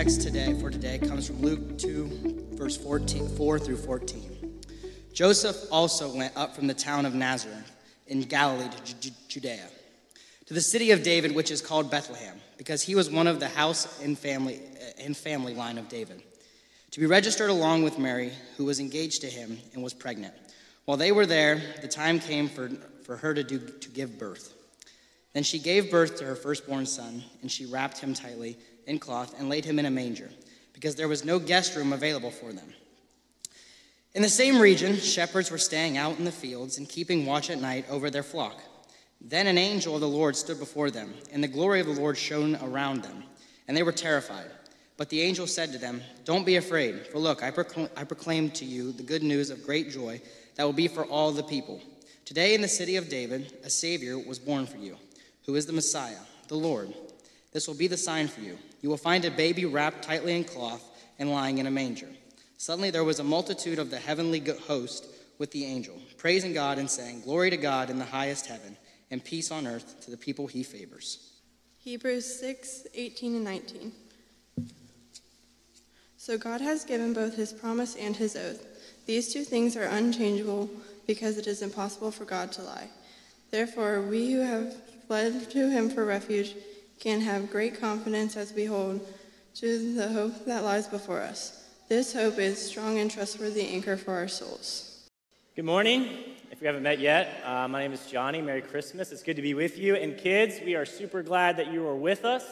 text today for today comes from Luke 2, verse 14, 4 through 14. Joseph also went up from the town of Nazareth in Galilee to Ju- Judea, to the city of David, which is called Bethlehem, because he was one of the house and family eh, and family line of David, to be registered along with Mary, who was engaged to him and was pregnant. While they were there, the time came for, for her to, do, to give birth. Then she gave birth to her firstborn son, and she wrapped him tightly in cloth and laid him in a manger, because there was no guest room available for them. In the same region, shepherds were staying out in the fields and keeping watch at night over their flock. Then an angel of the Lord stood before them, and the glory of the Lord shone around them, and they were terrified. But the angel said to them, Don't be afraid, for look, I, procl- I proclaim to you the good news of great joy that will be for all the people. Today in the city of David, a Savior was born for you, who is the Messiah, the Lord. This will be the sign for you. You will find a baby wrapped tightly in cloth and lying in a manger. Suddenly there was a multitude of the heavenly host with the angel, praising God and saying, Glory to God in the highest heaven, and peace on earth to the people he favors. Hebrews 6 18 and 19. So God has given both his promise and his oath. These two things are unchangeable because it is impossible for God to lie. Therefore, we who have fled to him for refuge can have great confidence as we hold to the hope that lies before us. This hope is strong and trustworthy anchor for our souls. Good morning. If we haven't met yet, uh, my name is Johnny. Merry Christmas. It's good to be with you. And kids, we are super glad that you are with us.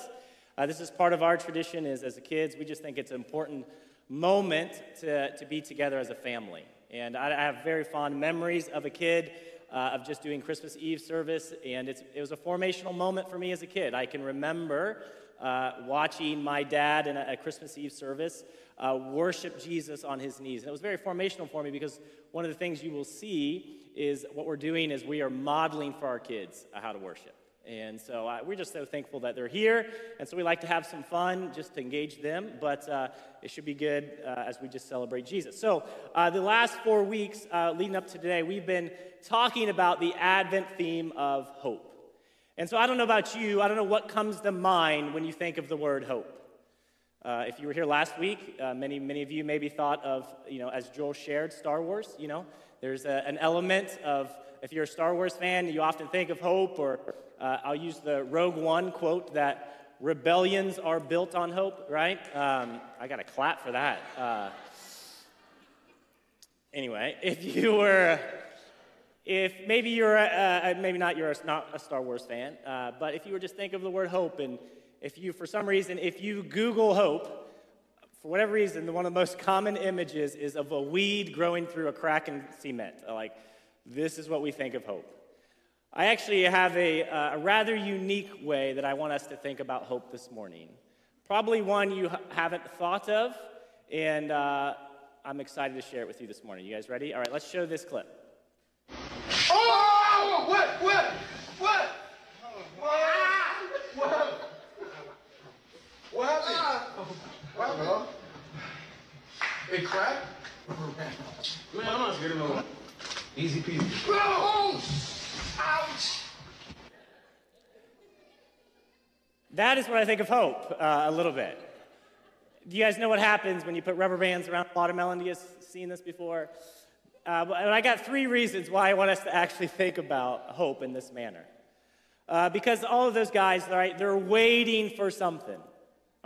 Uh, this is part of our tradition. Is as kids, we just think it's an important moment to, to be together as a family. And I, I have very fond memories of a kid uh, of just doing Christmas Eve service, and it was a formational moment for me as a kid. I can remember uh, watching my dad in a, a Christmas Eve service uh, worship Jesus on his knees. And it was very formational for me because one of the things you will see is what we're doing is we are modeling for our kids uh, how to worship. And so uh, we're just so thankful that they're here. And so we like to have some fun just to engage them, but uh, it should be good uh, as we just celebrate Jesus. So uh, the last four weeks uh, leading up to today, we've been talking about the Advent theme of hope. And so I don't know about you, I don't know what comes to mind when you think of the word hope. If you were here last week, many, many of you maybe thought of, you know, as Joel shared, Star Wars, you know, there's a, an element of, if you're a Star Wars fan, you often think of hope or uh, I'll use the Rogue One quote that rebellions are built on hope, right? Um, I got to clap for that. Uh, anyway, if you were, if maybe you're, a, uh, maybe not you're a, not a Star Wars fan, uh, but if you were just think of the word hope, and if you, for some reason, if you Google hope, for whatever reason, one of the most common images is of a weed growing through a crack in cement. Like, this is what we think of hope. I actually have a, uh, a, rather unique way that I want us to think about hope this morning. Probably one you haven't thought of, and uh, I'm excited to share it with you this morning. You guys ready? All right, let's show this clip. Oh! What? What? What? What? What happened? What happened? It cracked? Man, I'm not scared of Easy peasy. Oh! Ouch! That is what I think of hope uh, a little bit. Do you guys know what happens when you put rubber bands around watermelon? Do you guys seen this before? Uh, but I got three reasons why I want us to actually think about hope in this manner. Uh, because all of those guys, right, they're waiting for something,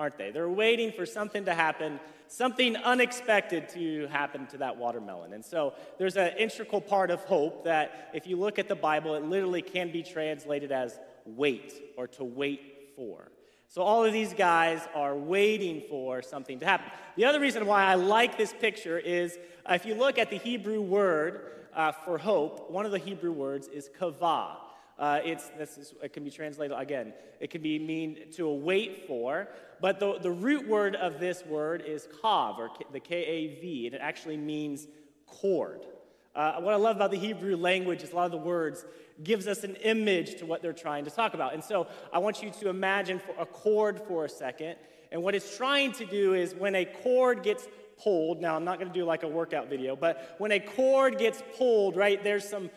aren't they? They're waiting for something to happen, something unexpected to happen to that watermelon. And so there's an integral part of hope that if you look at the Bible, it literally can be translated as wait or to wait for. So all of these guys are waiting for something to happen. The other reason why I like this picture is if you look at the Hebrew word uh, for hope, one of the Hebrew words is kavah. Uh, it's, this is, it can be translated again. It can be mean to await for, but the, the root word of this word is kav, or K, the K A V, and it actually means cord. Uh, what I love about the Hebrew language is a lot of the words gives us an image to what they're trying to talk about. And so I want you to imagine a cord for a second. And what it's trying to do is when a cord gets pulled, now I'm not going to do like a workout video, but when a cord gets pulled, right, there's some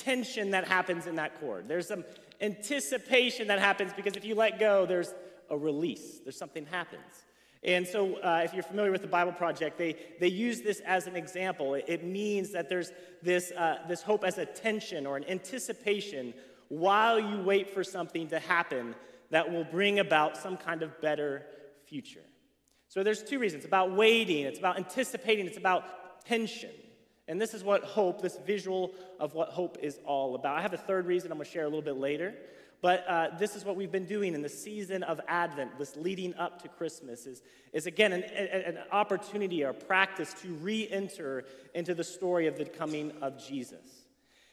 tension that happens in that cord. There's some anticipation that happens because if you let go, there's a release, there's something happens. And so, uh, if you're familiar with the Bible Project, they, they use this as an example. It, it means that there's this, uh, this hope as a tension or an anticipation while you wait for something to happen that will bring about some kind of better future. So, there's two reasons about waiting, it's about anticipating, it's about tension. And this is what hope, this visual of what hope is all about. I have a third reason I'm going to share a little bit later. But uh, this is what we've been doing in the season of Advent, this leading up to Christmas, is, is again an, an opportunity or practice to re enter into the story of the coming of Jesus.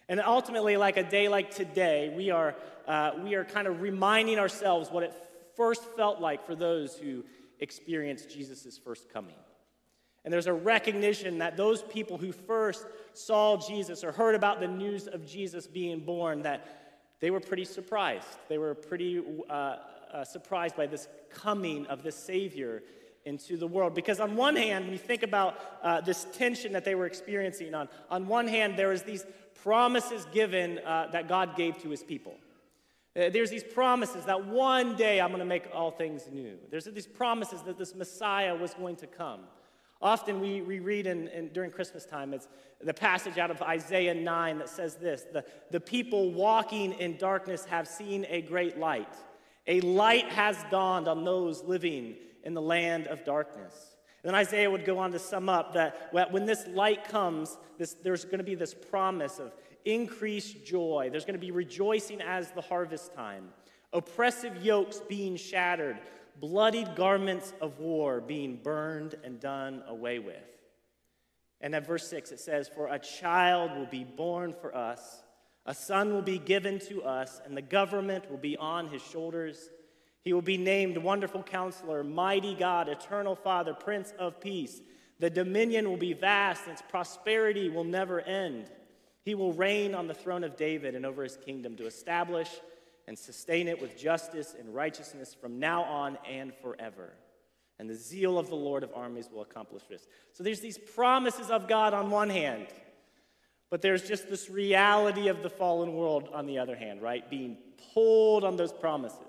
And ultimately, like a day like today, we are, uh, we are kind of reminding ourselves what it first felt like for those who experienced Jesus' first coming. And there's a recognition that those people who first saw Jesus or heard about the news of Jesus being born, that they were pretty surprised. They were pretty uh, uh, surprised by this coming of this Savior into the world. Because on one hand, when you think about uh, this tension that they were experiencing, on, on one hand, there was these promises given uh, that God gave to his people. Uh, there's these promises that one day I'm going to make all things new. There's these promises that this Messiah was going to come. Often we, we read in, in, during Christmas time, it's the passage out of Isaiah 9 that says this the, the people walking in darkness have seen a great light. A light has dawned on those living in the land of darkness. And then Isaiah would go on to sum up that when this light comes, this, there's going to be this promise of increased joy. There's going to be rejoicing as the harvest time, oppressive yokes being shattered, bloodied garments of war being burned and done away with. And at verse 6, it says, For a child will be born for us, a son will be given to us, and the government will be on his shoulders. He will be named Wonderful Counselor, Mighty God, Eternal Father, Prince of Peace. The dominion will be vast, and its prosperity will never end. He will reign on the throne of David and over his kingdom to establish and sustain it with justice and righteousness from now on and forever. And the zeal of the Lord of armies will accomplish this. So there's these promises of God on one hand, but there's just this reality of the fallen world on the other hand, right? Being pulled on those promises.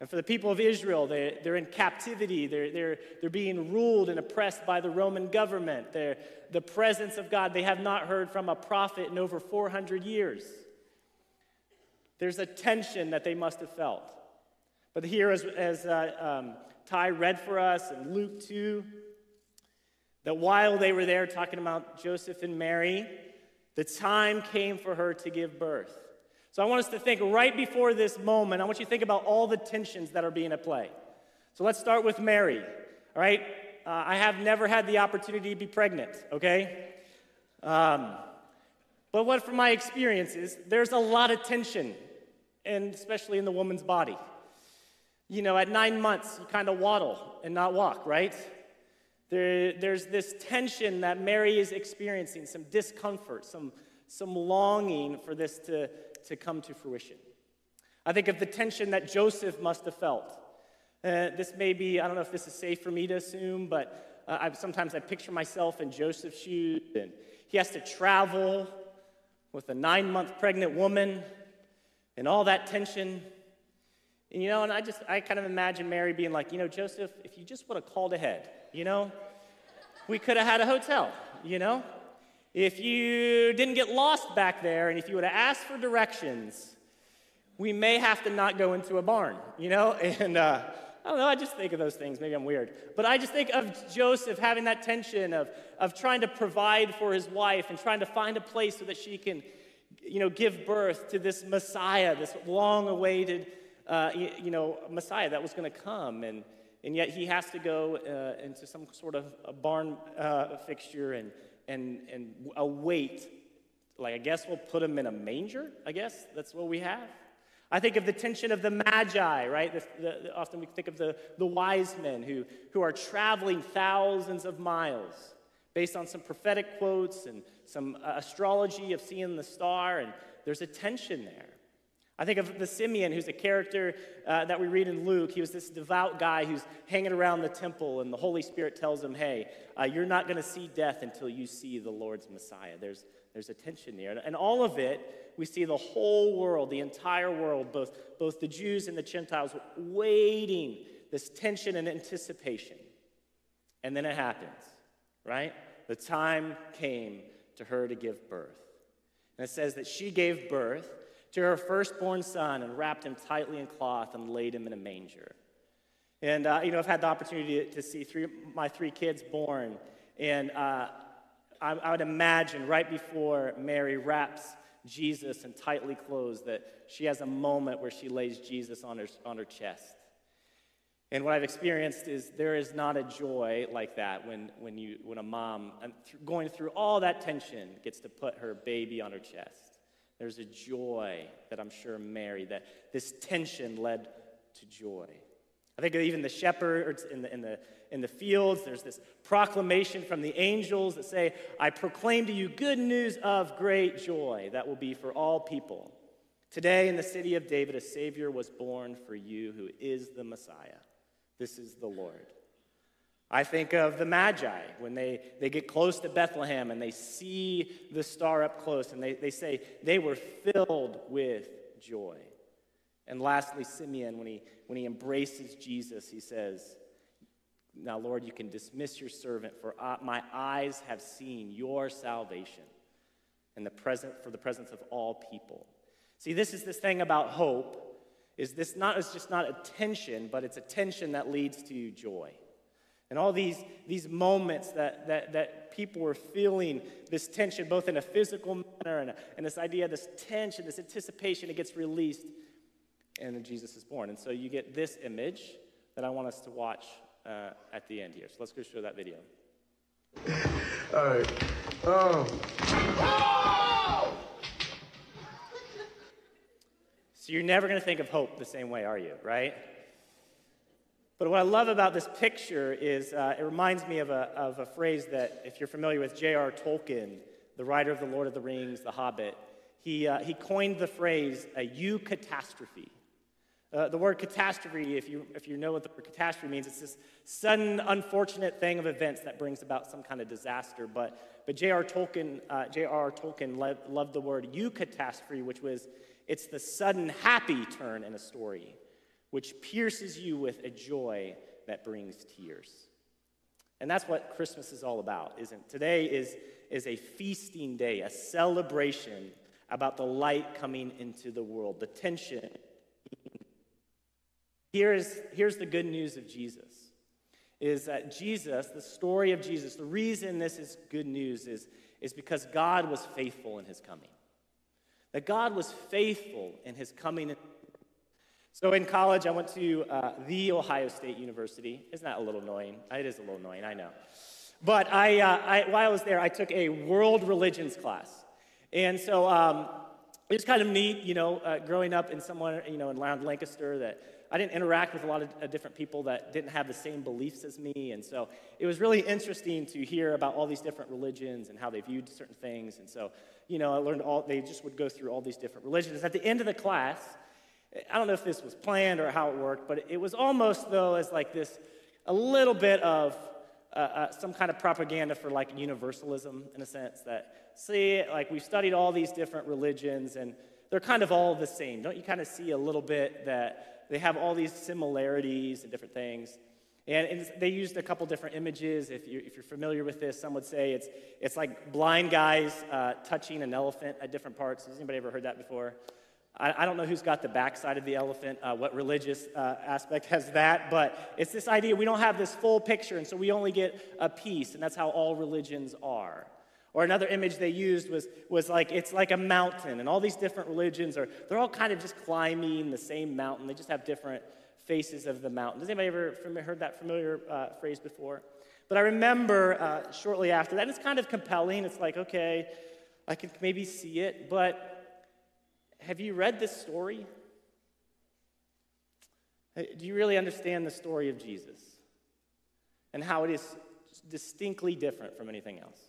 And for the people of Israel, they, they're in captivity. They're, they're, they're being ruled and oppressed by the Roman government. They're, the presence of God, they have not heard from a prophet in over 400 years. There's a tension that they must have felt. But here, as, as uh, um, Ty read for us in Luke 2, that while they were there talking about Joseph and Mary, the time came for her to give birth. So I want us to think right before this moment, I want you to think about all the tensions that are being at play. So let's start with Mary, all right? Uh, I have never had the opportunity to be pregnant, okay? Um, but what from my experiences, there's a lot of tension and especially in the woman's body. You know, at nine months, you kind of waddle and not walk, right? There, there's this tension that Mary is experiencing, some discomfort, some, some longing for this to, to come to fruition. I think of the tension that Joseph must have felt. Uh, this may be, I don't know if this is safe for me to assume, but uh, I, sometimes I picture myself in Joseph's shoes, and he has to travel with a nine month pregnant woman and all that tension. And, you know, and I just, I kind of imagine Mary being like, you know, Joseph, if you just would have called ahead, you know, we could have had a hotel, you know? If you didn't get lost back there and if you would have asked for directions, we may have to not go into a barn, you know? And uh, I don't know, I just think of those things. Maybe I'm weird. But I just think of Joseph having that tension of, of trying to provide for his wife and trying to find a place so that she can you know, give birth to this Messiah, this long awaited, uh, you know, Messiah that was going to come. And, and yet he has to go uh, into some sort of a barn uh, fixture and, and, and await. Like, I guess we'll put him in a manger, I guess. That's what we have. I think of the tension of the magi, right? The, the, often we think of the, the wise men who, who are traveling thousands of miles based on some prophetic quotes and some uh, astrology of seeing the star, and there's a tension there. I think of the Simeon, who's a character uh, that we read in Luke. He was this devout guy who's hanging around the temple, and the Holy Spirit tells him, Hey, uh, you're not going to see death until you see the Lord's Messiah. There's, there's a tension there. And all of it, we see the whole world, the entire world, both, both the Jews and the Gentiles, waiting this tension and anticipation. And then it happens, right? The time came to her to give birth. And it says that she gave birth to her firstborn son and wrapped him tightly in cloth and laid him in a manger. And, uh, you know, I've had the opportunity to, see three, my three kids born. And uh, I, I would imagine right before Mary wraps Jesus and tightly clothes that she has a moment where she lays Jesus on her, on her chest. And what I've experienced is there is not a joy like that when, when, you, when a mom, um, going through all that tension, gets to put her baby on her chest. There's a joy that I'm sure Mary, that this tension led to joy. I think even the shepherds in the, in, the, in the fields, there's this proclamation from the angels that say, I proclaim to you good news of great joy that will be for all people. Today in the city of David, a Savior was born for you who is the Messiah. This is the Lord. I think of the Magi when they, they get close to Bethlehem and they see the star up close and they, they say they were filled with joy. And lastly, Simeon, when he, when he embraces Jesus, he says, Now, Lord, you can dismiss your servant, for my eyes have seen your salvation and the present, for the presence of all people. See, this is this thing about hope, is this not it's just not a tension, but it's a tension that leads to joy. And all these, these moments that, that, that people were feeling this tension, both in a physical manner and, and this idea, this tension, this anticipation, it gets released and Jesus is born. And so you get this image that I want us to watch uh, at the end here. So let's go show that video. All right. Oh. So you're never going to think of hope the same way, are you? Right? But what I love about this picture is uh, it reminds me of a, of a phrase that, if you're familiar with J.R. Tolkien, the writer of The Lord of the Rings, The Hobbit, he, uh, he coined the phrase a eucatastrophe. Uh, the word catastrophe, if you, if you know what the word catastrophe means, it's this sudden, unfortunate thing of events that brings about some kind of disaster. But, but J.R. Tolkien, uh, J.R. Tolkien lo- loved the word eucatastrophe, which was it's the sudden happy turn in a story, which pierces you with a joy that brings tears. And that's what Christmas is all about, isn't it? Today is, is a feasting day, a celebration about the light coming into the world, the tension Here's, here's the good news of Jesus is that Jesus, the story of Jesus, the reason this is good news is, is because God was faithful in his coming. That God was faithful in his coming. So in college, I went to uh, the Ohio State University. Isn't that a little annoying? It is a little annoying, I know. But I, uh, I, while I was there, I took a world religions class. And so um, it was kind of neat, you know, uh, growing up in someone, you know, in Lancaster that I didn't interact with a lot of uh, different people that didn't have the same beliefs as me. And so it was really interesting to hear about all these different religions and how they viewed certain things. And so, you know, I learned all, they just would go through all these different religions. At the end of the class, I don't know if this was planned or how it worked, but it was almost, though, as like this, a little bit of uh, uh, some kind of propaganda for like universalism in a sense that, see, like we've studied all these different religions and they're kind of all the same. Don't you kind of see a little bit that they have all these similarities and different things. And, they used a couple different images. If you're, if you're, familiar with this, some would say it's, it's like blind guys uh, touching an elephant at different parts. Has anybody ever heard that before? I, I don't know who's got the backside of the elephant, uh, what religious uh, aspect has that, but it's this idea we don't have this full picture, and so we only get a piece, and that's how all religions are. Or another image they used was, was like it's like a mountain, and all these different religions are they're all kind of just climbing the same mountain. They just have different faces of the mountain. Has anybody ever heard that familiar uh, phrase before? But I remember uh, shortly after that, it's kind of compelling. It's like, okay, I can maybe see it, but have you read this story? Do you really understand the story of Jesus and how it is distinctly different from anything else?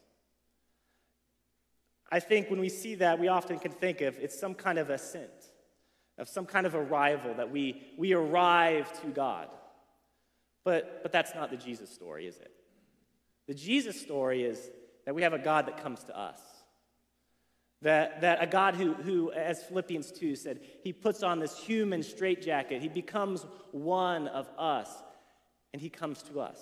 I think when we see that, we often can think of it's some kind of ascent, of some kind of arrival that we, we arrive to God. But, but that's not the Jesus story, is it? The Jesus story is that we have a God that comes to us. That, that a God who, who, as Philippians 2 said, he puts on this human straitjacket. He becomes one of us and he comes to us.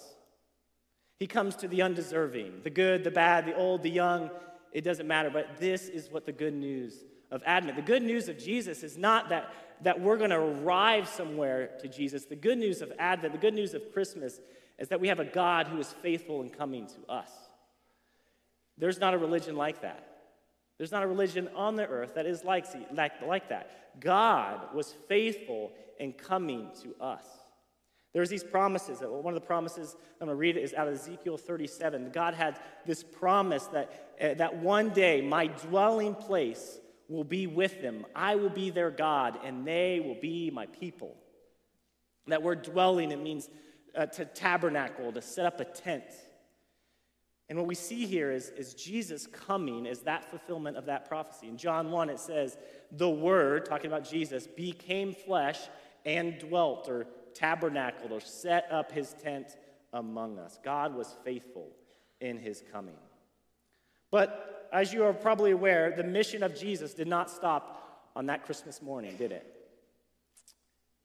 He comes to the undeserving, the good, the bad, the old, the young. It doesn't matter, but this is what the good news of Advent. The good news of Jesus is not that, that we're going to arrive somewhere to Jesus. The good news of Advent, the good news of Christmas, is that we have a God who is faithful in coming to us. There's not a religion like that. There's not a religion on the earth that is like, like, like that. God was faithful in coming to us. There's these promises. One of the promises I'm going to read is out of Ezekiel 37. God had this promise that, uh, that one day my dwelling place will be with them. I will be their God, and they will be my people. That word dwelling, it means uh, to tabernacle, to set up a tent. And what we see here is, is Jesus coming as that fulfillment of that prophecy. In John 1, it says, The Word, talking about Jesus, became flesh and dwelt or tabernacled or set up his tent among us. God was faithful in his coming. But as you are probably aware, the mission of Jesus did not stop on that Christmas morning, did it?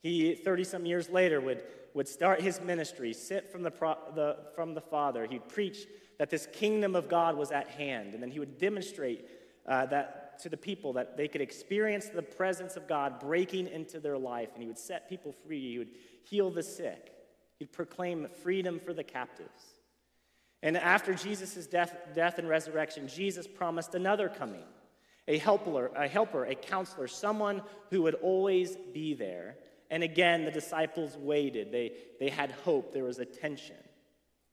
He, 30 some years later, would, would start his ministry, sit from the, the, from the Father. He'd preach that this kingdom of God was at hand. And then he would demonstrate uh, that to the people that they could experience the presence of God breaking into their life. And he would set people free. He would heal the sick. He'd proclaim freedom for the captives. And after Jesus' death, death and resurrection, Jesus promised another coming a helper, a helper, a counselor, someone who would always be there. And again, the disciples waited. They, they had hope. There was a tension.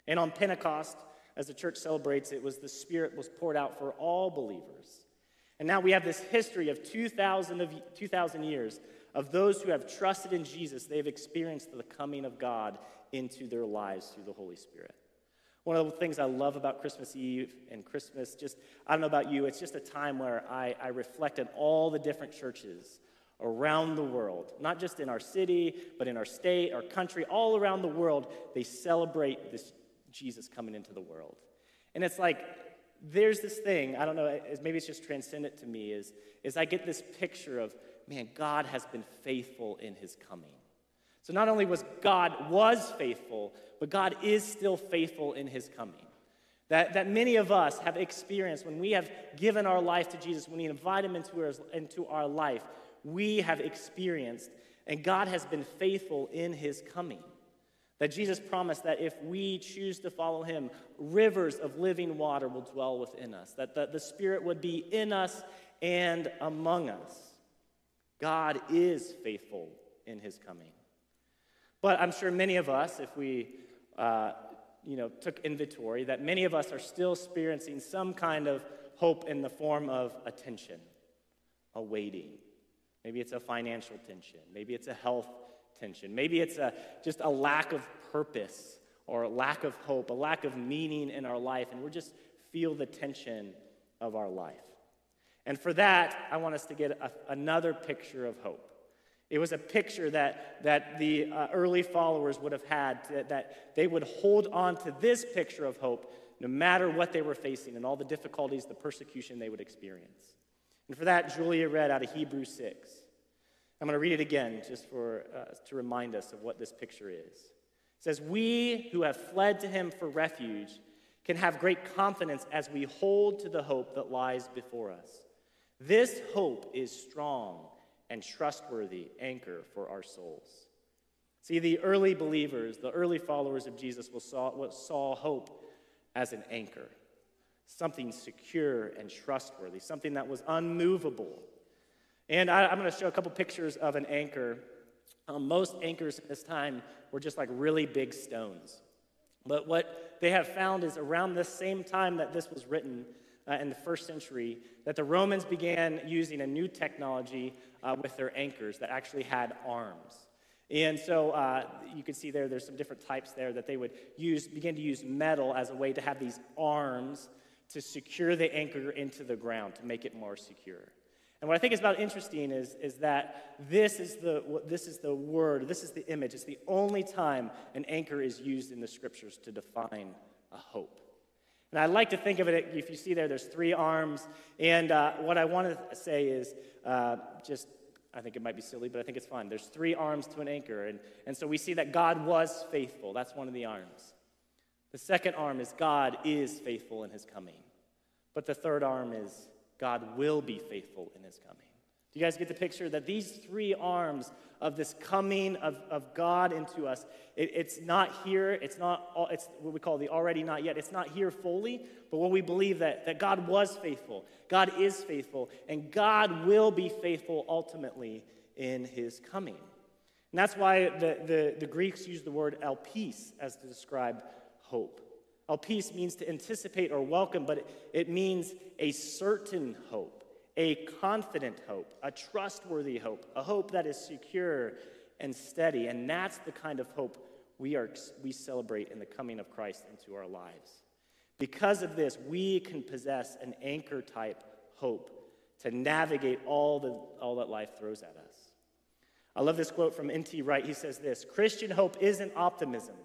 And on Pentecost, as the church celebrates, it was the Spirit was poured out for all believers. And now we have this history of 2,000, of 2,000 years of those who have trusted in Jesus. They have experienced the coming of God into their lives through the Holy Spirit. One of the things I love about Christmas Eve and Christmas, just, I don't know about you, it's just a time where I, I reflect on all the different churches around the world, not just in our city, but in our state, our country, all around the world. They celebrate this Jesus coming into the world. And it's like, there's this thing, I don't know, maybe it's just transcendent to me, is, is I get this picture of, man, God has been faithful in his coming. So not only was God was faithful, but God is still faithful in his coming. That, that many of us have experienced when we have given our life to Jesus, when we invite him into our, into our life, we have experienced, and God has been faithful in his coming. That Jesus promised that if we choose to follow him, rivers of living water will dwell within us, that the, the Spirit would be in us and among us. God is faithful in his coming. But I'm sure many of us, if we uh, you know, took inventory, that many of us are still experiencing some kind of hope in the form of attention, tension, a waiting. Maybe it's a financial tension. Maybe it's a health tension. Maybe it's a, just a lack of purpose or a lack of hope, a lack of meaning in our life, and we're just feel the tension of our life. And for that, I want us to get a, another picture of hope. It was a picture that, that the uh, early followers would have had, to, that they would hold on to this picture of hope no matter what they were facing and all the difficulties, the persecution they would experience. And for that, Julia read out of Hebrews 6. I'm going to read it again just for, uh, to remind us of what this picture is. It says, We who have fled to him for refuge can have great confidence as we hold to the hope that lies before us. This hope is strong and trustworthy anchor for our souls. See, the early believers, the early followers of Jesus, saw, saw hope as an anchor, something secure and trustworthy, something that was unmovable and I, am going to show a couple pictures of an anchor. Um, most anchors at this time were just like really big stones. But what they have found is around the same time that this was written, uh, in the first century, that the Romans began using a new technology uh, with their anchors that actually had arms. And so uh, you can see there, there's some different types there that they would use, begin to use metal as a way to have these arms to secure the anchor into the ground to make it more secure. And what I think is about interesting is, is that this is, the, this is the word, this is the image. It's the only time an anchor is used in the scriptures to define a hope. And I like to think of it, if you see there, there's three arms. And uh, what I want to say is uh, just I think it might be silly, but I think it's fun. There's three arms to an anchor. And, and so we see that God was faithful. That's one of the arms. The second arm is God is faithful in his coming. But the third arm is God will be faithful in his coming. Do you guys get the picture that these three arms of this coming of, of God into us, it, it's not here, it's not, all, it's what we call the already not yet. It's not here fully, but what we believe that, that God was faithful, God is faithful, and God will be faithful ultimately in his coming. And that's why the, the, the Greeks use the word elpis as to describe hope. Elpis means to anticipate or welcome, but it, it means a certain hope a confident hope, a trustworthy hope, a hope that is secure and steady. And that's the kind of hope we, are, we celebrate in the coming of Christ into our lives. Because of this, we can possess an anchor type hope to navigate all, the, all that life throws at us. I love this quote from N.T. Wright. He says this Christian hope isn't optimism,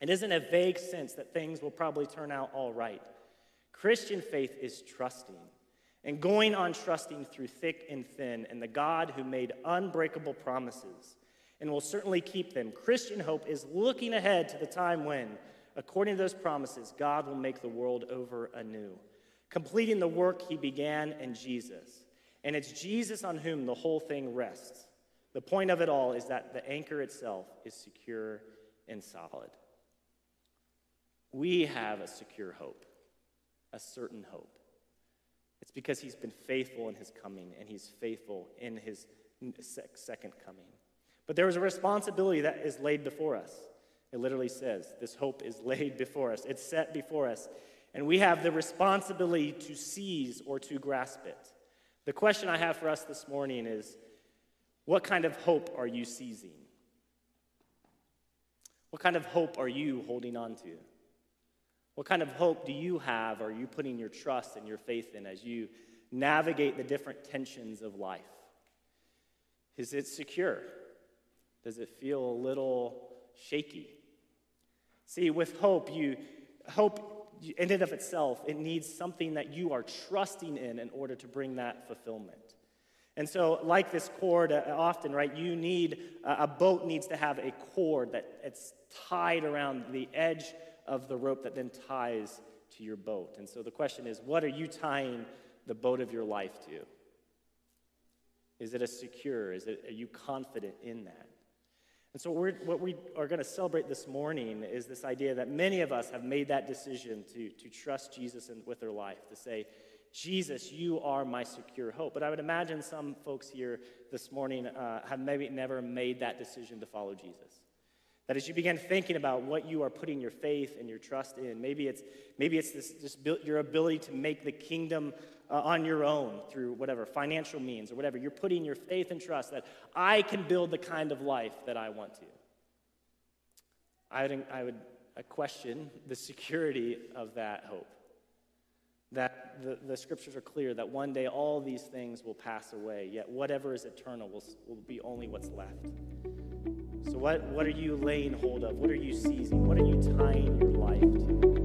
it isn't a vague sense that things will probably turn out all right. Christian faith is trusting and going on trusting through thick and thin in the God who made unbreakable promises and will certainly keep them. Christian hope is looking ahead to the time when, according to those promises, God will make the world over anew, completing the work he began in Jesus. And it's Jesus on whom the whole thing rests. The point of it all is that the anchor itself is secure and solid. We have a secure hope, a certain hope. It's because he's been faithful in his coming and he's faithful in his second coming. But there is a responsibility that is laid before us. It literally says, This hope is laid before us, it's set before us, and we have the responsibility to seize or to grasp it. The question I have for us this morning is what kind of hope are you seizing? What kind of hope are you holding on to? What kind of hope do you have, are you putting your trust and your faith in as you navigate the different tensions of life? Is it secure? Does it feel a little shaky? See, with hope, you hope in and of itself, it needs something that you are trusting in in order to bring that fulfillment. And so, like this cord, uh, often, right, you need uh, a boat needs to have a cord that it's tied around the edge of the rope that then ties to your boat. And so the question is what are you tying the boat of your life to? Is it a secure? Is it, are you confident in that? And so, what we are going to celebrate this morning is this idea that many of us have made that decision to, to trust Jesus in, with their life, to say, Jesus, you are my secure hope. But I would imagine some folks here this morning uh, have maybe never made that decision to follow Jesus. That as you begin thinking about what you are putting your faith and your trust in, maybe it's, maybe it's this, just your ability to make the kingdom uh, on your own through whatever, financial means or whatever. You're putting your faith and trust that I can build the kind of life that I want to. I would, I would question the security of that hope. That the, the scriptures are clear that one day all these things will pass away, yet whatever is eternal will, will be only what's left. So, what, what are you laying hold of? What are you seizing? What are you tying your life to?